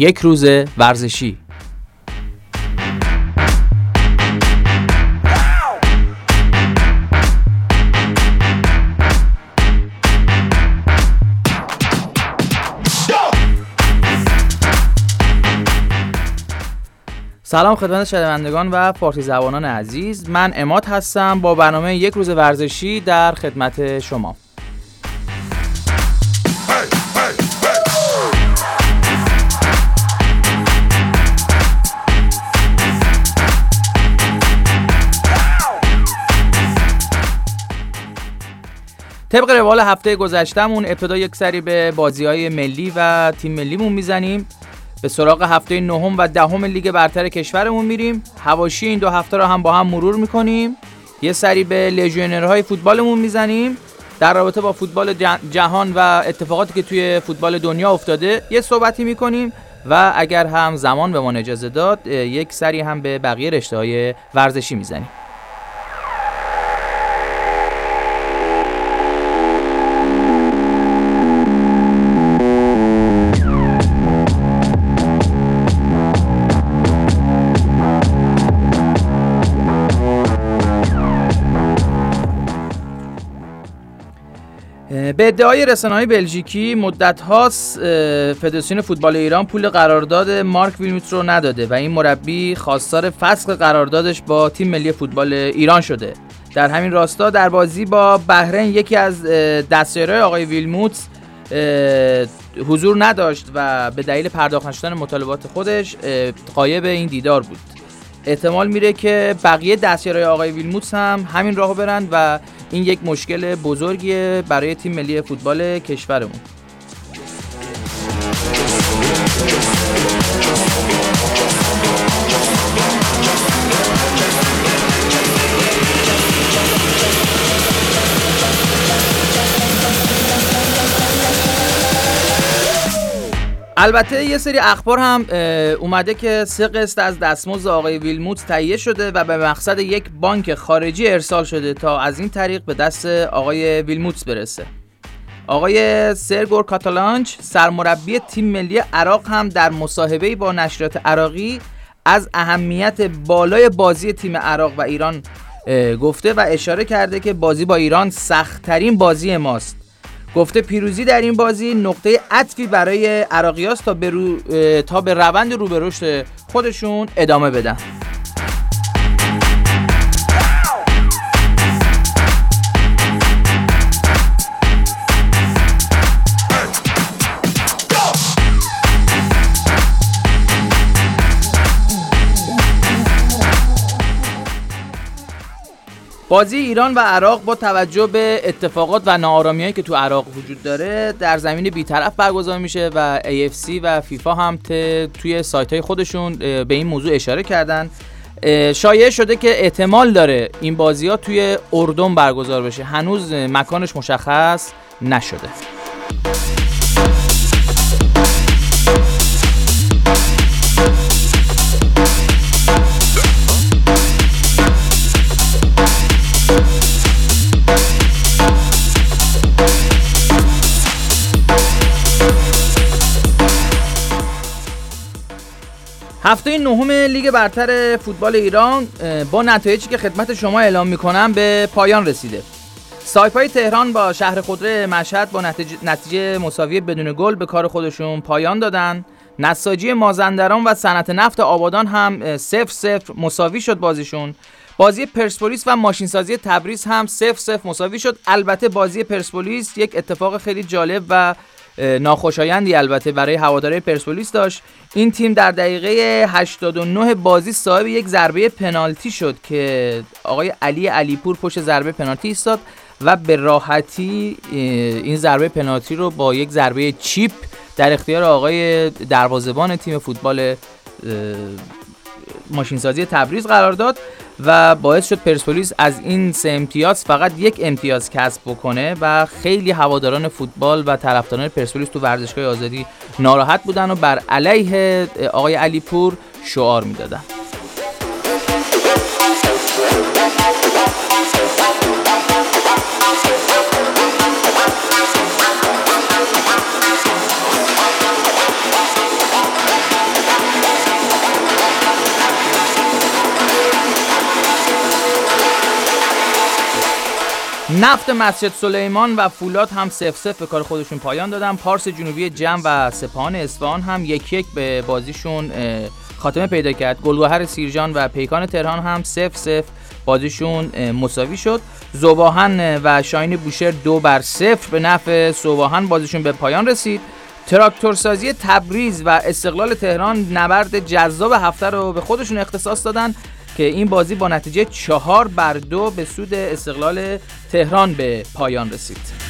یک روز ورزشی. سلام خدمت شنوندگان و فارسی زبانان عزیز. من اماد هستم با برنامه یک روز ورزشی در خدمت شما. طبق روال هفته گذشتهمون ابتدا یک سری به بازی های ملی و تیم ملیمون می‌زنیم. به سراغ هفته نهم و دهم لیگ برتر کشورمون میریم. هواشی این دو هفته رو هم با هم مرور می‌کنیم. یه سری به لژیونرهای فوتبالمون می‌زنیم. در رابطه با فوتبال جهان و اتفاقاتی که توی فوتبال دنیا افتاده یه صحبتی می‌کنیم و اگر هم زمان به ما اجازه داد یک سری هم به بقیه رشته های ورزشی می‌زنیم. به ادعای رسانه های بلژیکی مدت هاست فدراسیون فوتبال ایران پول قرارداد مارک ویلموت رو نداده و این مربی خواستار فسخ قراردادش با تیم ملی فوتبال ایران شده. در همین راستا در بازی با بحرین یکی از دستیارهای آقای ویلموت حضور نداشت و به دلیل پرداخت نشدن مطالبات خودش قایب این دیدار بود. احتمال میره که بقیه دستیارهای آقای ویلموتس هم همین راهو برند و این یک مشکل بزرگیه برای تیم ملی فوتبال کشورمون. البته یه سری اخبار هم اومده که سه قسط از دستمزد آقای ویلموت تهیه شده و به مقصد یک بانک خارجی ارسال شده تا از این طریق به دست آقای ویلموت برسه. آقای سرگور کاتالانچ سرمربی تیم ملی عراق هم در مصاحبه با نشریات عراقی از اهمیت بالای بازی تیم عراق و ایران گفته و اشاره کرده که بازی با ایران سختترین بازی ماست. گفته پیروزی در این بازی نقطه عطفی برای عراقیاست تا به, رو... تا به روند رو به رشد خودشون ادامه بدن. بازی ایران و عراق با توجه به اتفاقات و ناآرامیایی که تو عراق وجود داره در زمین بیطرف برگزار میشه و AFC و فیفا هم توی سایت های خودشون به این موضوع اشاره کردن. شایع شده که احتمال داره این بازی ها توی اردن برگزار بشه. هنوز مکانش مشخص نشده. هفته نهم لیگ برتر فوتبال ایران با نتایجی که خدمت شما اعلام می‌کنم به پایان رسیده. سایپای تهران با شهر خودره مشهد با نتیجه مساوی بدون گل به کار خودشون پایان دادن. نساجی مازندران و صنعت نفت آبادان هم سف سفر مساوی شد بازیشون. بازی پرسپولیس و ماشینسازی تبریز هم سف سف مساوی شد. البته بازی پرسپولیس یک اتفاق خیلی جالب و ناخوشایندی البته برای هواداره پرسپولیس داشت. این تیم در دقیقه 89 بازی صاحب یک ضربه پنالتی شد که آقای علی علیپور پشت ضربه پنالتی ایستاد و به راحتی این ضربه پنالتی رو با یک ضربه چیپ در اختیار آقای دروازه‌بان تیم فوتبال ماشینسازی تبریز قرار داد. و باعث شد پرسپولیس از این سه امتیاز فقط یک امتیاز کسب بکنه و خیلی هواداران فوتبال و طرفداران پرسپولیس تو ورزشگاه آزادی ناراحت بودن و بر علیه آقای علیپور شعار می‌دادن. نفت مسجد سلیمان و فولاد هم سف سف به کار خودشون پایان دادن. پارس جنوبی جمع و سپاهان اصفهان هم یک یک به بازیشون خاتمه پیدا کرد. گلگهر سیرجان و پیکان تهران هم سف سف بازیشون مساوی شد. زوباهن و شاین بوشهر دو بر صفر به نفع زوباهن بازیشون به پایان رسید. تراکتورسازی تبریز و استقلال تهران نبرد جذاب هفته رو به خودشون اختصاص دادن. که این بازی با نتیجه چهار بر دو به سود استقلال تهران به پایان رسید.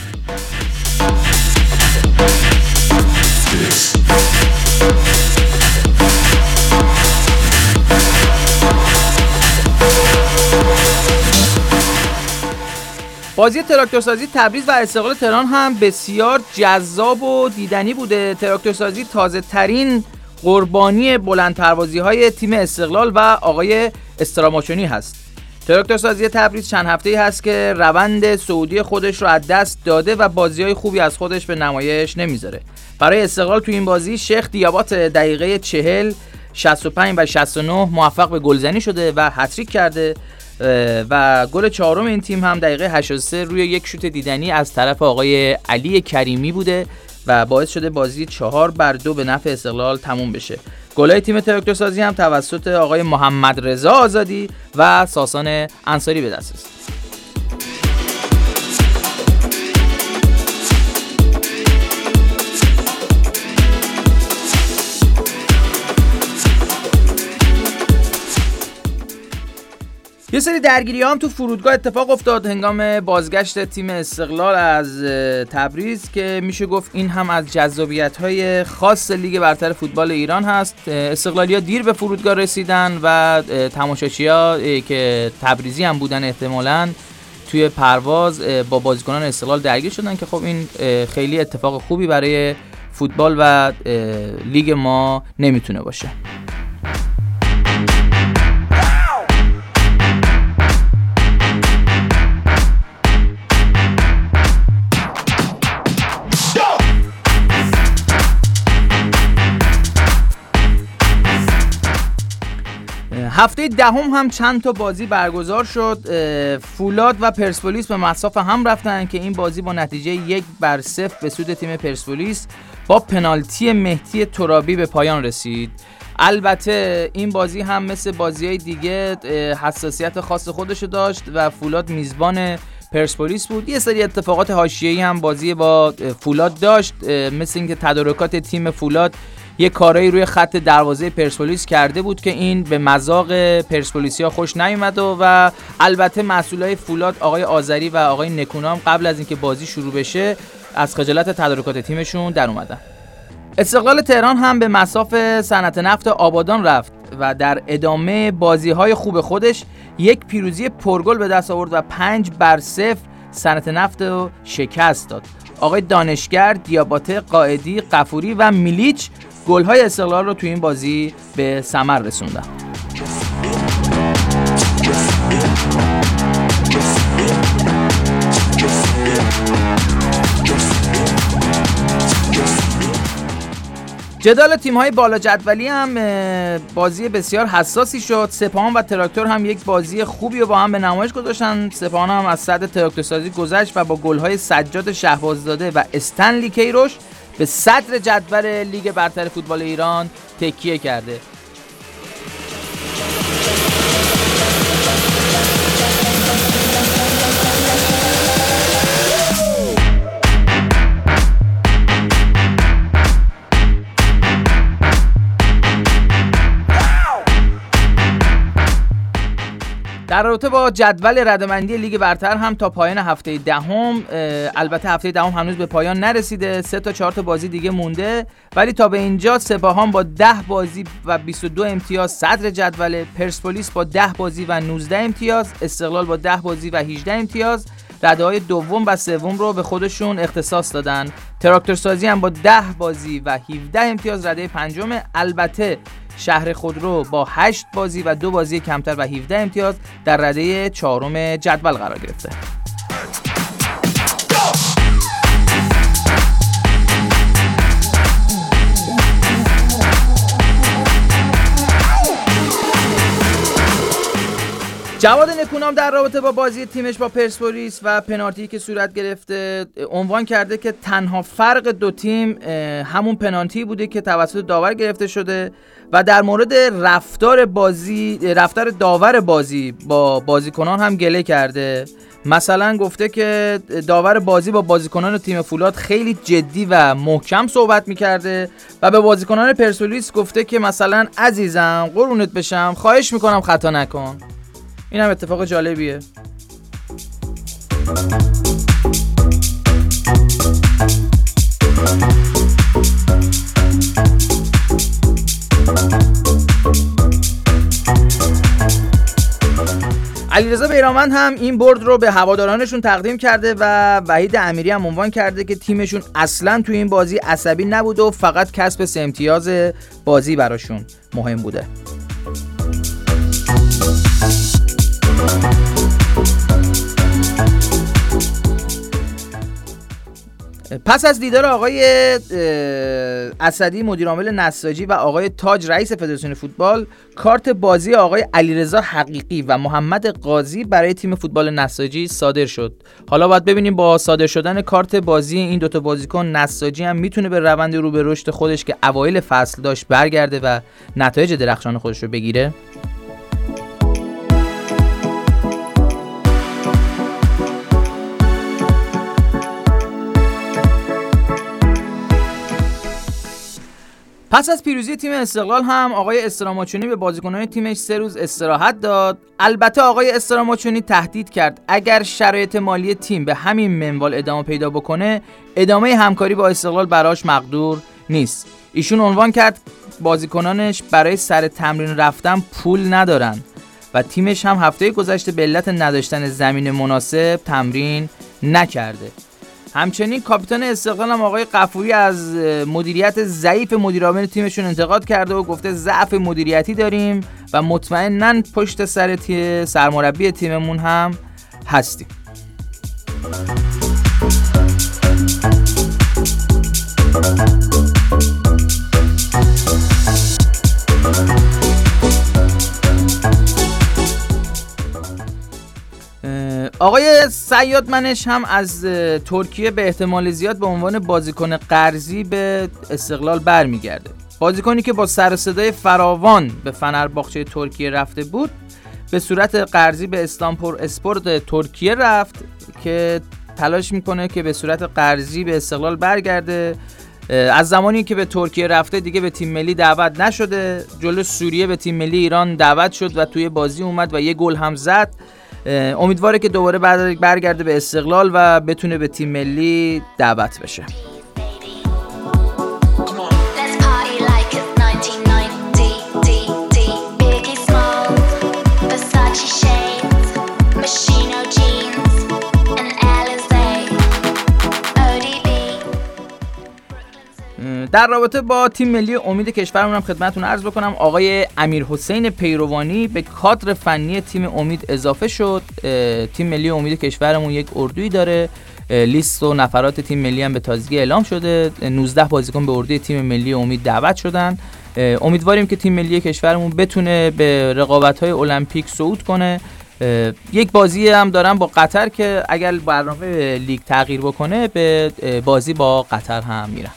بازی تراکتورسازی تبریز و استقلال تهران هم بسیار جذاب و دیدنی بوده. تراکتورسازی تازه ترین قربانی بلند پروازی های تیم استقلال و آقای استراماچونی هست. تراکتورسازی تبریز چند هفته ای هست که روند سعودی خودش رو از دست داده و بازی های خوبی از خودش به نمایش نمی‌ذاره. برای استقلال تو این بازی شیخ دیابات دقیقه 40 65 و 69 موفق به گلزنی شده و هتریک کرده و گل چهارم این تیم هم دقیقه 83 روی یک شوت دیدنی از طرف آقای علی کریمی بوده. و باعث شده بازی چهار بر دو به نفع استقلال تموم بشه. گلای تیم تراکتور سازی هم توسط آقای محمد رضا آزادی و ساسان انصاری به دست است یه سری درگیری هم تو فرودگاه اتفاق افتاد. هنگام بازگشت تیم استقلال از تبریز که میشه گفت این هم از جذابیت های خاص لیگ برتر فوتبال ایران هست. استقلالی دیر به فرودگاه رسیدن و تماشاچی ها که تبریزی هم بودن احتمالا توی پرواز با بازیکنان استقلال درگیر شدن که خب این خیلی اتفاق خوبی برای فوتبال و لیگ ما نمی‌تونه باشه. هفته دهم هم چند تا بازی برگزار شد فولاد و پرسپولیس به مصاف هم رفتن که این بازی با نتیجه یک بر صفر به سود تیم پرسپولیس با پنالتی مهدی ترابی به پایان رسید. البته این بازی هم مثل بازی های دیگه حساسیت خاص خودشو داشت و فولاد میزبان پرسپولیس بود. یه سری اتفاقات حاشیه‌ای هم بازی با فولاد داشت مثل اینکه تدارکات تیم فولاد یه کارایی روی خط دروازه پرسپولیس کرده بود که این به مذاق پرسپولیسیا خوش نیومد و, و البته مسئولای فولاد آقای آذری و آقای نکونام قبل از اینکه بازی شروع بشه از خجالت تدارکات تیمشون در اومدن. استقلال تهران هم به مساف صنعت نفت آبادان رفت و در ادامه بازی های خوب خودش یک پیروزی پرگل به دست آورد و پنج بر صفر صنعت نفت رو شکست داد. آقای دانشگر، دیاباته، قائدی، قفوری و میلیچ گل های استقلال رو تو این بازی به ثمر رسوندن. جدال تیم های بالا جدولی هم بازی بسیار حساسی شد. سپاهان و تراکتور هم یک بازی خوبی رو با هم به نمایش گذاشتن. سپاهان هم از صد تراکتور سازی گذشت و با گل های سجاد شهبازداده و استنلی کیروش به صدر جدول لیگ برتر فوتبال ایران تکیه کرده. در رابطه با جدول ردمندی لیگ برتر هم تا پایان هفته دهم البته هفته دهم هنوز به پایان نرسیده. سه تا چهار تا بازی دیگه مونده. ولی تا به اینجا سپاهان با 10 بازی و 22 امتیاز صدر جدول پرسپولیس با 10 بازی و 19 امتیاز استقلال با 10 بازی و 18 امتیاز. رده های دوم و سوم رو به خودشون اختصاص دادن. تراکتور سازی هم با 10 بازی و 17 امتیاز رده پنجم البته شهر خودرو با 8 بازی و دو بازی کمتر و 17 امتیاز در رده چهارم جدول قرار گرفته. جواد نکونام در رابطه با بازی تیمش با پرسپولیس و پنالتی که صورت گرفته عنوان کرده که تنها فرق دو تیم همون پنالتی بوده که توسط داور گرفته شده و در مورد رفتار بازی رفتار داور بازی با بازیکنان هم گله کرده. مثلا گفته که داور بازی با بازیکنان تیم فولاد خیلی جدی و محکم صحبت می‌کرده و به بازیکنان پرسپولیس گفته که مثلا عزیزم قرونت بشم خواهش می‌کنم خطا نکن. این هم اتفاق جالبیه. علیرضا بیرامند هم این برد رو به هوادارانشون تقدیم کرده و وحید امیری هم عنوان کرده که تیمشون اصلا تو این بازی عصبی نبود و فقط کسب سه امتیاز بازی براشون مهم بوده. پس از دیدار آقای اسدی مدیرعامل نساجی و آقای تاج رئیس فدراسیون فوتبال کارت بازی آقای علیرضا حقیقی و محمد قاضی برای تیم فوتبال نساجی صادر شد. حالا باید ببینیم با صادر شدن کارت بازی این دوتا بازیکن نساجی هم می‌تونه به روند رو به رشد خودش که اوایل فصل داشت برگرده و نتایج درخشان خودش رو بگیره؟ پس از پیروزی تیم استقلال هم آقای استراماچونی به بازیکنان تیمش سه روز استراحت داد. البته آقای استراماچونی تهدید کرد اگر شرایط مالی تیم به همین منوال ادامه پیدا بکنه ادامه همکاری با استقلال براش مقدور نیست. ایشون عنوان کرد بازیکنانش برای سر تمرین رفتن پول ندارن و تیمش هم هفته گذشته به علت نداشتن زمین مناسب تمرین نکرده. همچنین کاپیتان استقلال هم آقای قفوری از مدیریت ضعیف مدیرعامل تیمشون انتقاد کرده و گفته ضعف مدیریتی داریم و مطمئنا پشت سر سرمربی تیممون هم هستیم. آقای سیاد منش هم از ترکیه به احتمال زیاد به عنوان بازیکن قرضی به استقلال برمیگرده. بازیکنی که با سر صدای فراوان به فنرباغچه ترکیه رفته بود به صورت قرضی به استانپور اسپورت ترکیه رفت که تلاش می‌کنه که به صورت قرضی به استقلال برگرده. از زمانی که به ترکیه رفته دیگه به تیم ملی دعوت نشده. جلو سوریه به تیم ملی ایران دعوت شد و توی بازی اومد و یه گل هم زد. امیدواره که دوباره برگرده به استقلال و بتونه به تیم ملی دعوت بشه. در رابطه با تیم ملی امید کشورمون هم خدمتتون عرض بکنم آقای امیر حسین پیروانی به کادر فنی تیم امید اضافه شد. تیم ملی امید کشورمون یک اردویی داره. لیست و نفرات تیم ملی هم به تازگی اعلام شده. 19 بازیکن به اردوی تیم ملی امید دعوت شدن. امیدواریم که تیم ملی کشورمون بتونه به رقابت های المپیک صعود کنه. یک بازی هم دارم با قطر که اگر برنامه لیگ تغییر بکنه به بازی با قطر هم میرن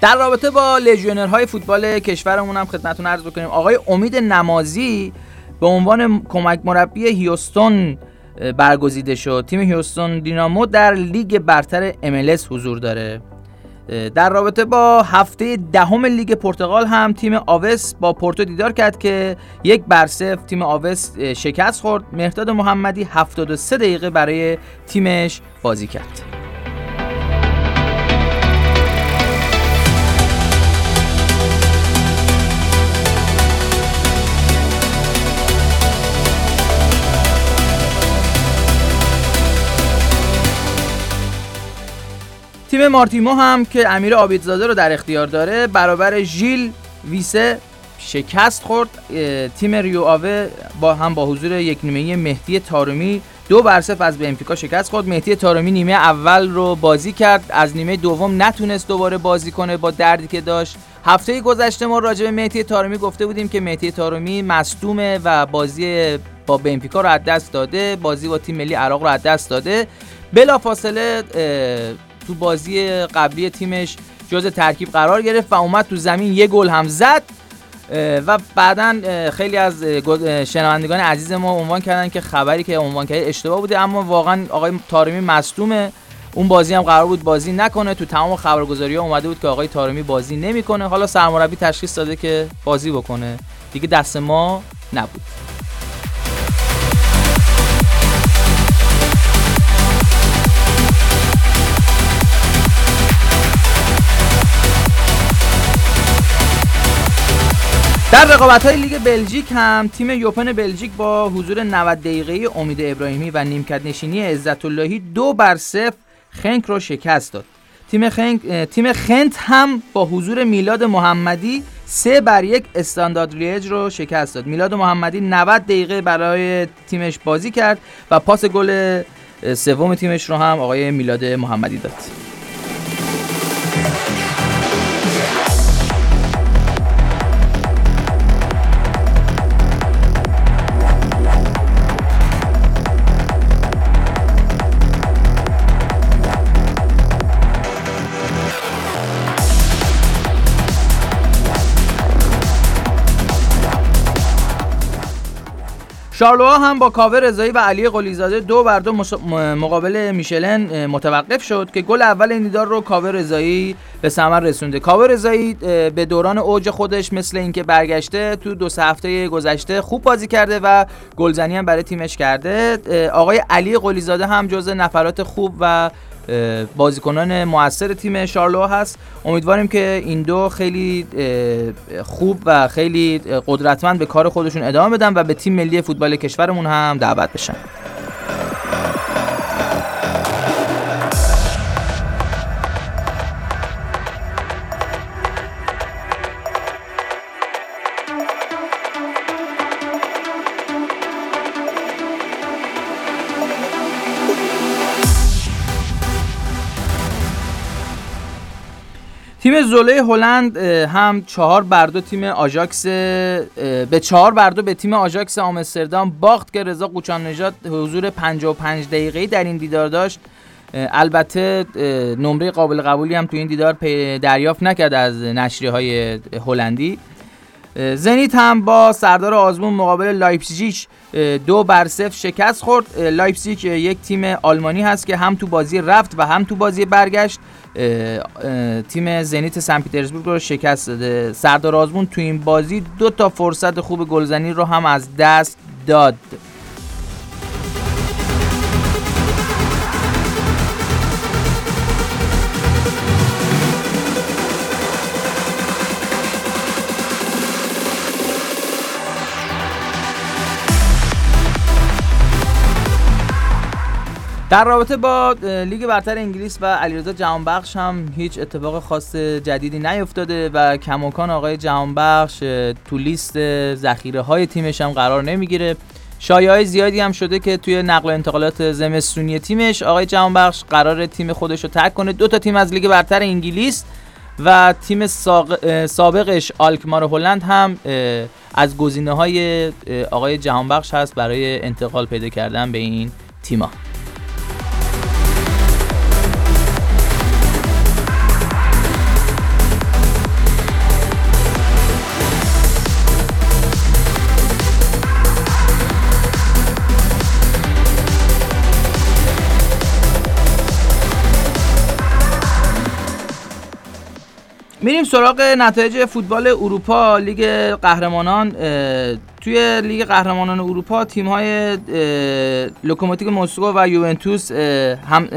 در رابطه با لژیونرهای فوتبال کشورمون هم خدمتتون عرض بکنیم. آقای امید نمازی به عنوان کمک مربی هیوستون برگزیده شد. تیم هیوستون دینامو در لیگ برتر MLS حضور داره. در رابطه با هفته دهم لیگ پرتغال هم تیم آوس با پورتو دیدار کرد که یک بر تیم آوس شکست خورد. مهداد محمدی 73 دقیقه برای تیمش بازی کرد. تیم مارتیمو هم که امیر آبیدزاده رو در اختیار داره برابر ژیل ویسه شکست خورد. تیم ریو آوه با هم با حضور یک نیمه مهدی تارومی دو بر از بنفیکا شکست خورد. مهدی تارومی نیمه اول رو بازی کرد. از نیمه دوم نتونست دوباره بازی کنه با دردی که داشت. هفته گذشته ما راجع به مهدی تارومی گفته بودیم که مهدی تارومی مصدومه و بازی با بنفیکا رو از دست داده. بازی با تیم ملی عراق رو از دست داده. بلافاصله تو بازی قبلی تیمش جز ترکیب قرار گرفت و اومد تو زمین یه گل هم زد. و بعدا خیلی از شنوندگان عزیز ما عنوان کردن که خبری که عنوان کرده اشتباه بوده اما واقعا آقای تارمی مصدومه. اون بازی هم قرار بود بازی نکنه. تو تمام خبرگزاری ها اومده بود که آقای تارمی بازی نمی‌کنه. حالا سرمربی تشخیص داده که بازی بکنه. دیگه دست ما نبود. در رقابت های لیگ بلژیک هم تیم یوپن بلژیک با حضور 90 دقیقه امید ابراهیمی و نیمکت نشینی عزت اللهی دو بر صفر خنت رو شکست داد. تیم خنت تیم خنت هم با حضور میلاد محمدی سه بر یک استاندارد لیژ رو شکست داد. میلاد محمدی 90 دقیقه برای تیمش بازی کرد و پاس گل سوم تیمش رو هم آقای میلاد محمدی داد. شارلوها هم با کاوه رضایی و علی قلیزاده دو بر دو مقابل میشلن متوقف شد که گل اول این دیدار رو کاوه رضایی به ثمر رسونده. کاوه رضایی به دوران اوج خودش مثل اینکه برگشته تو دو سه هفته گذشته خوب بازی کرده و گلزنی هم برای تیمش کرده. آقای علی قلیزاده هم جز نفرات خوب و بازیکنان موثر تیم شارلو هست. امیدواریم که این دو خیلی خوب و خیلی قدرتمند به کار خودشون ادامه بدن و به تیم ملی فوتبال کشورمون هم دعوت بشن. تیم زووله هلند هم چهار بر دو تیم آژاکس به چهار بر دو به تیم آژاکس آمستردام باخت که رضا قوچان نژاد حضور 55 دقیقه‌ای در این دیدار داشت. البته نمره قابل قبولی هم تو این دیدار دریافت نکرد از نشریه های هلندی. زنیت هم با سردار آزمون مقابل لایپزیگ دو بر صفر شکست خورد. لایپزیگ یک تیم آلمانی هست که هم تو بازی رفت و هم تو بازی برگشت. تیم زنیت سن پیترزبورگ رو شکست داده. سردار آزمون تو این بازی دو تا فرصت خوب گلزنی رو هم از دست داد. در رابطه با لیگ برتر انگلیس و علیرضا جهانبخش هم هیچ اتفاق خاص جدیدی نیفتاده و کماکان آقای جهانبخش تو لیست ذخیره های تیمش هم قرار نمی‌گیره. شایعه های زیادی هم شده که توی نقل و انتقالات زمستونی تیمش آقای جهانبخش قرار تیم خودش رو ترک کنه. دو تا تیم از لیگ برتر انگلیس و تیم سابقش آلکمار هلند هم از گزینه های آقای جهانبخش هست برای انتقال پیدا کردن به این تیم‌ها. میریم سراغ نتایج فوتبال اروپا لیگ قهرمانان. توی لیگ قهرمانان اروپا تیم های لوکوموتیو مسکو و یوونتوس هم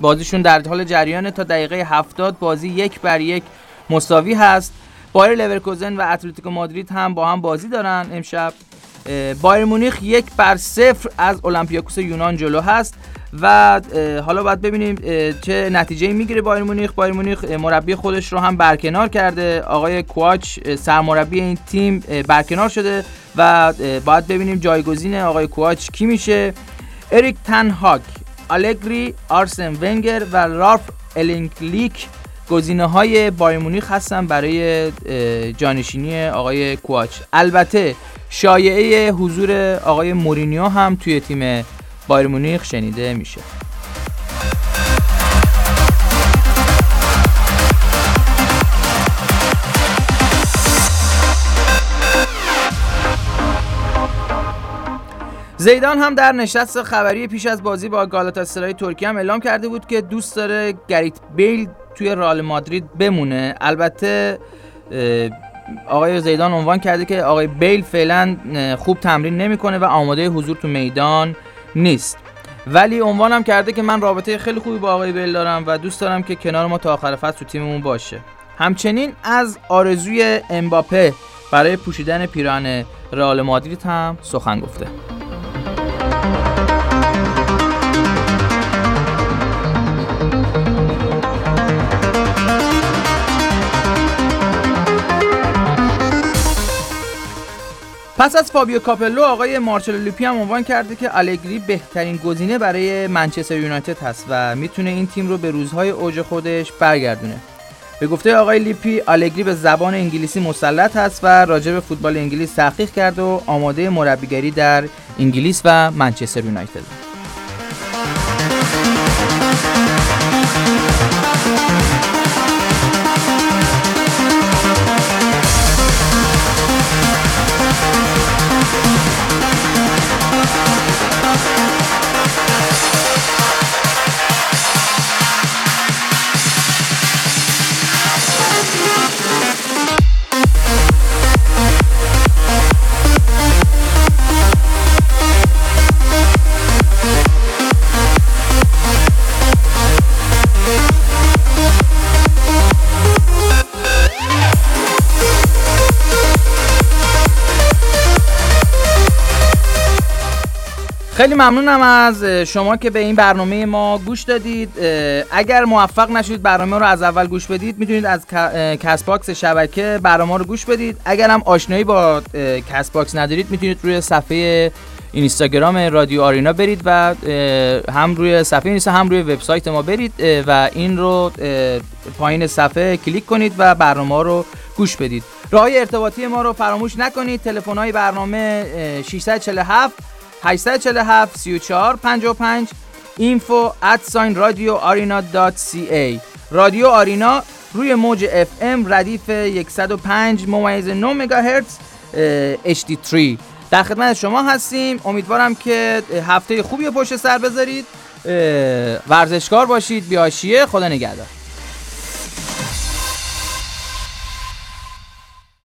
بازیشون در حال جریان تا دقیقه 70 بازی یک بر یک مساوی هست. بایر لورکوزن و اتلتیکو مادرید هم با هم بازی دارن امشب. بایرن مونیخ یک بر صفر از اولمپیاکوس یونان جلو هست. و حالا باید ببینیم چه نتیجه می‌گیره بایرن مونیخ. بایرن مونیخ مربی خودش رو هم برکنار کرده. آقای کواچ سرمربی این تیم برکنار شده و باید ببینیم جایگزین آقای کواچ کی میشه. اریک تن هاخ آلگری آرسن ونگر و رالف رانگنیک گزینه های بایرن مونیخ هستن برای جانشینی آقای کواچ البته شایعه حضور آقای مورینیو هم توی تیم بایرن مونیخ شنیده میشه. زیدان هم در نشست خبری پیش از بازی با گالاتاسرای ترکیه هم اعلام کرده بود که دوست داره گریت بیل توی رئال مادرید بمونه. البته آقای زیدان عنوان کرده که آقای بیل فعلا خوب تمرین نمی‌کنه و آماده حضور تو میدان نیست. ولی عنوانم کرده که من رابطه خیلی خوبی با آقای بیل دارم و دوست دارم که کنار ما تا آخر فصل تو تیممون باشه. همچنین از آرزوی امباپه برای پوشیدن پیراهن رئال مادرید هم سخن گفته. پس از فابیو کاپلو آقای مارچلو لیپی هم عنوان کرده که آلگری بهترین گزینه برای منچستر یونایتد هست و می‌تونه این تیم رو به روزهای اوج خودش برگردونه. به گفته آقای لیپی آلگری به زبان انگلیسی مسلط هست و راجع به فوتبال انگلیس تحقیق کرد و آماده مربیگری در انگلیس و منچستر یونایتد. خیلی ممنونم از شما که به این برنامه ما گوش دادید. اگر موفق نشدید برنامه رو از اول گوش بدید می‌تونید از Castbox شبکه برنامه رو گوش بدید. اگر هم آشنایی با Castbox ندارید می‌تونید روی صفحه اینستاگرام رادیو آرینا برید و هم روی صفحه اینستا هم روی وبسایت ما برید و این رو پایین صفحه کلیک کنید و برنامه رو گوش بدید. راه ارتباطی ما رو فراموش نکنید. تلفن های برنامه 647 847 34 55 info at sign radio arena ca رادیو آرینا روی موج اف ام ردیف 105 ممیز 9 مگاهرتز HD3 در خدمت شما هستیم. امیدوارم که هفته خوبی پشت سر بذارید. ورزشکار باشید. بیاشیه خدا نگهدار.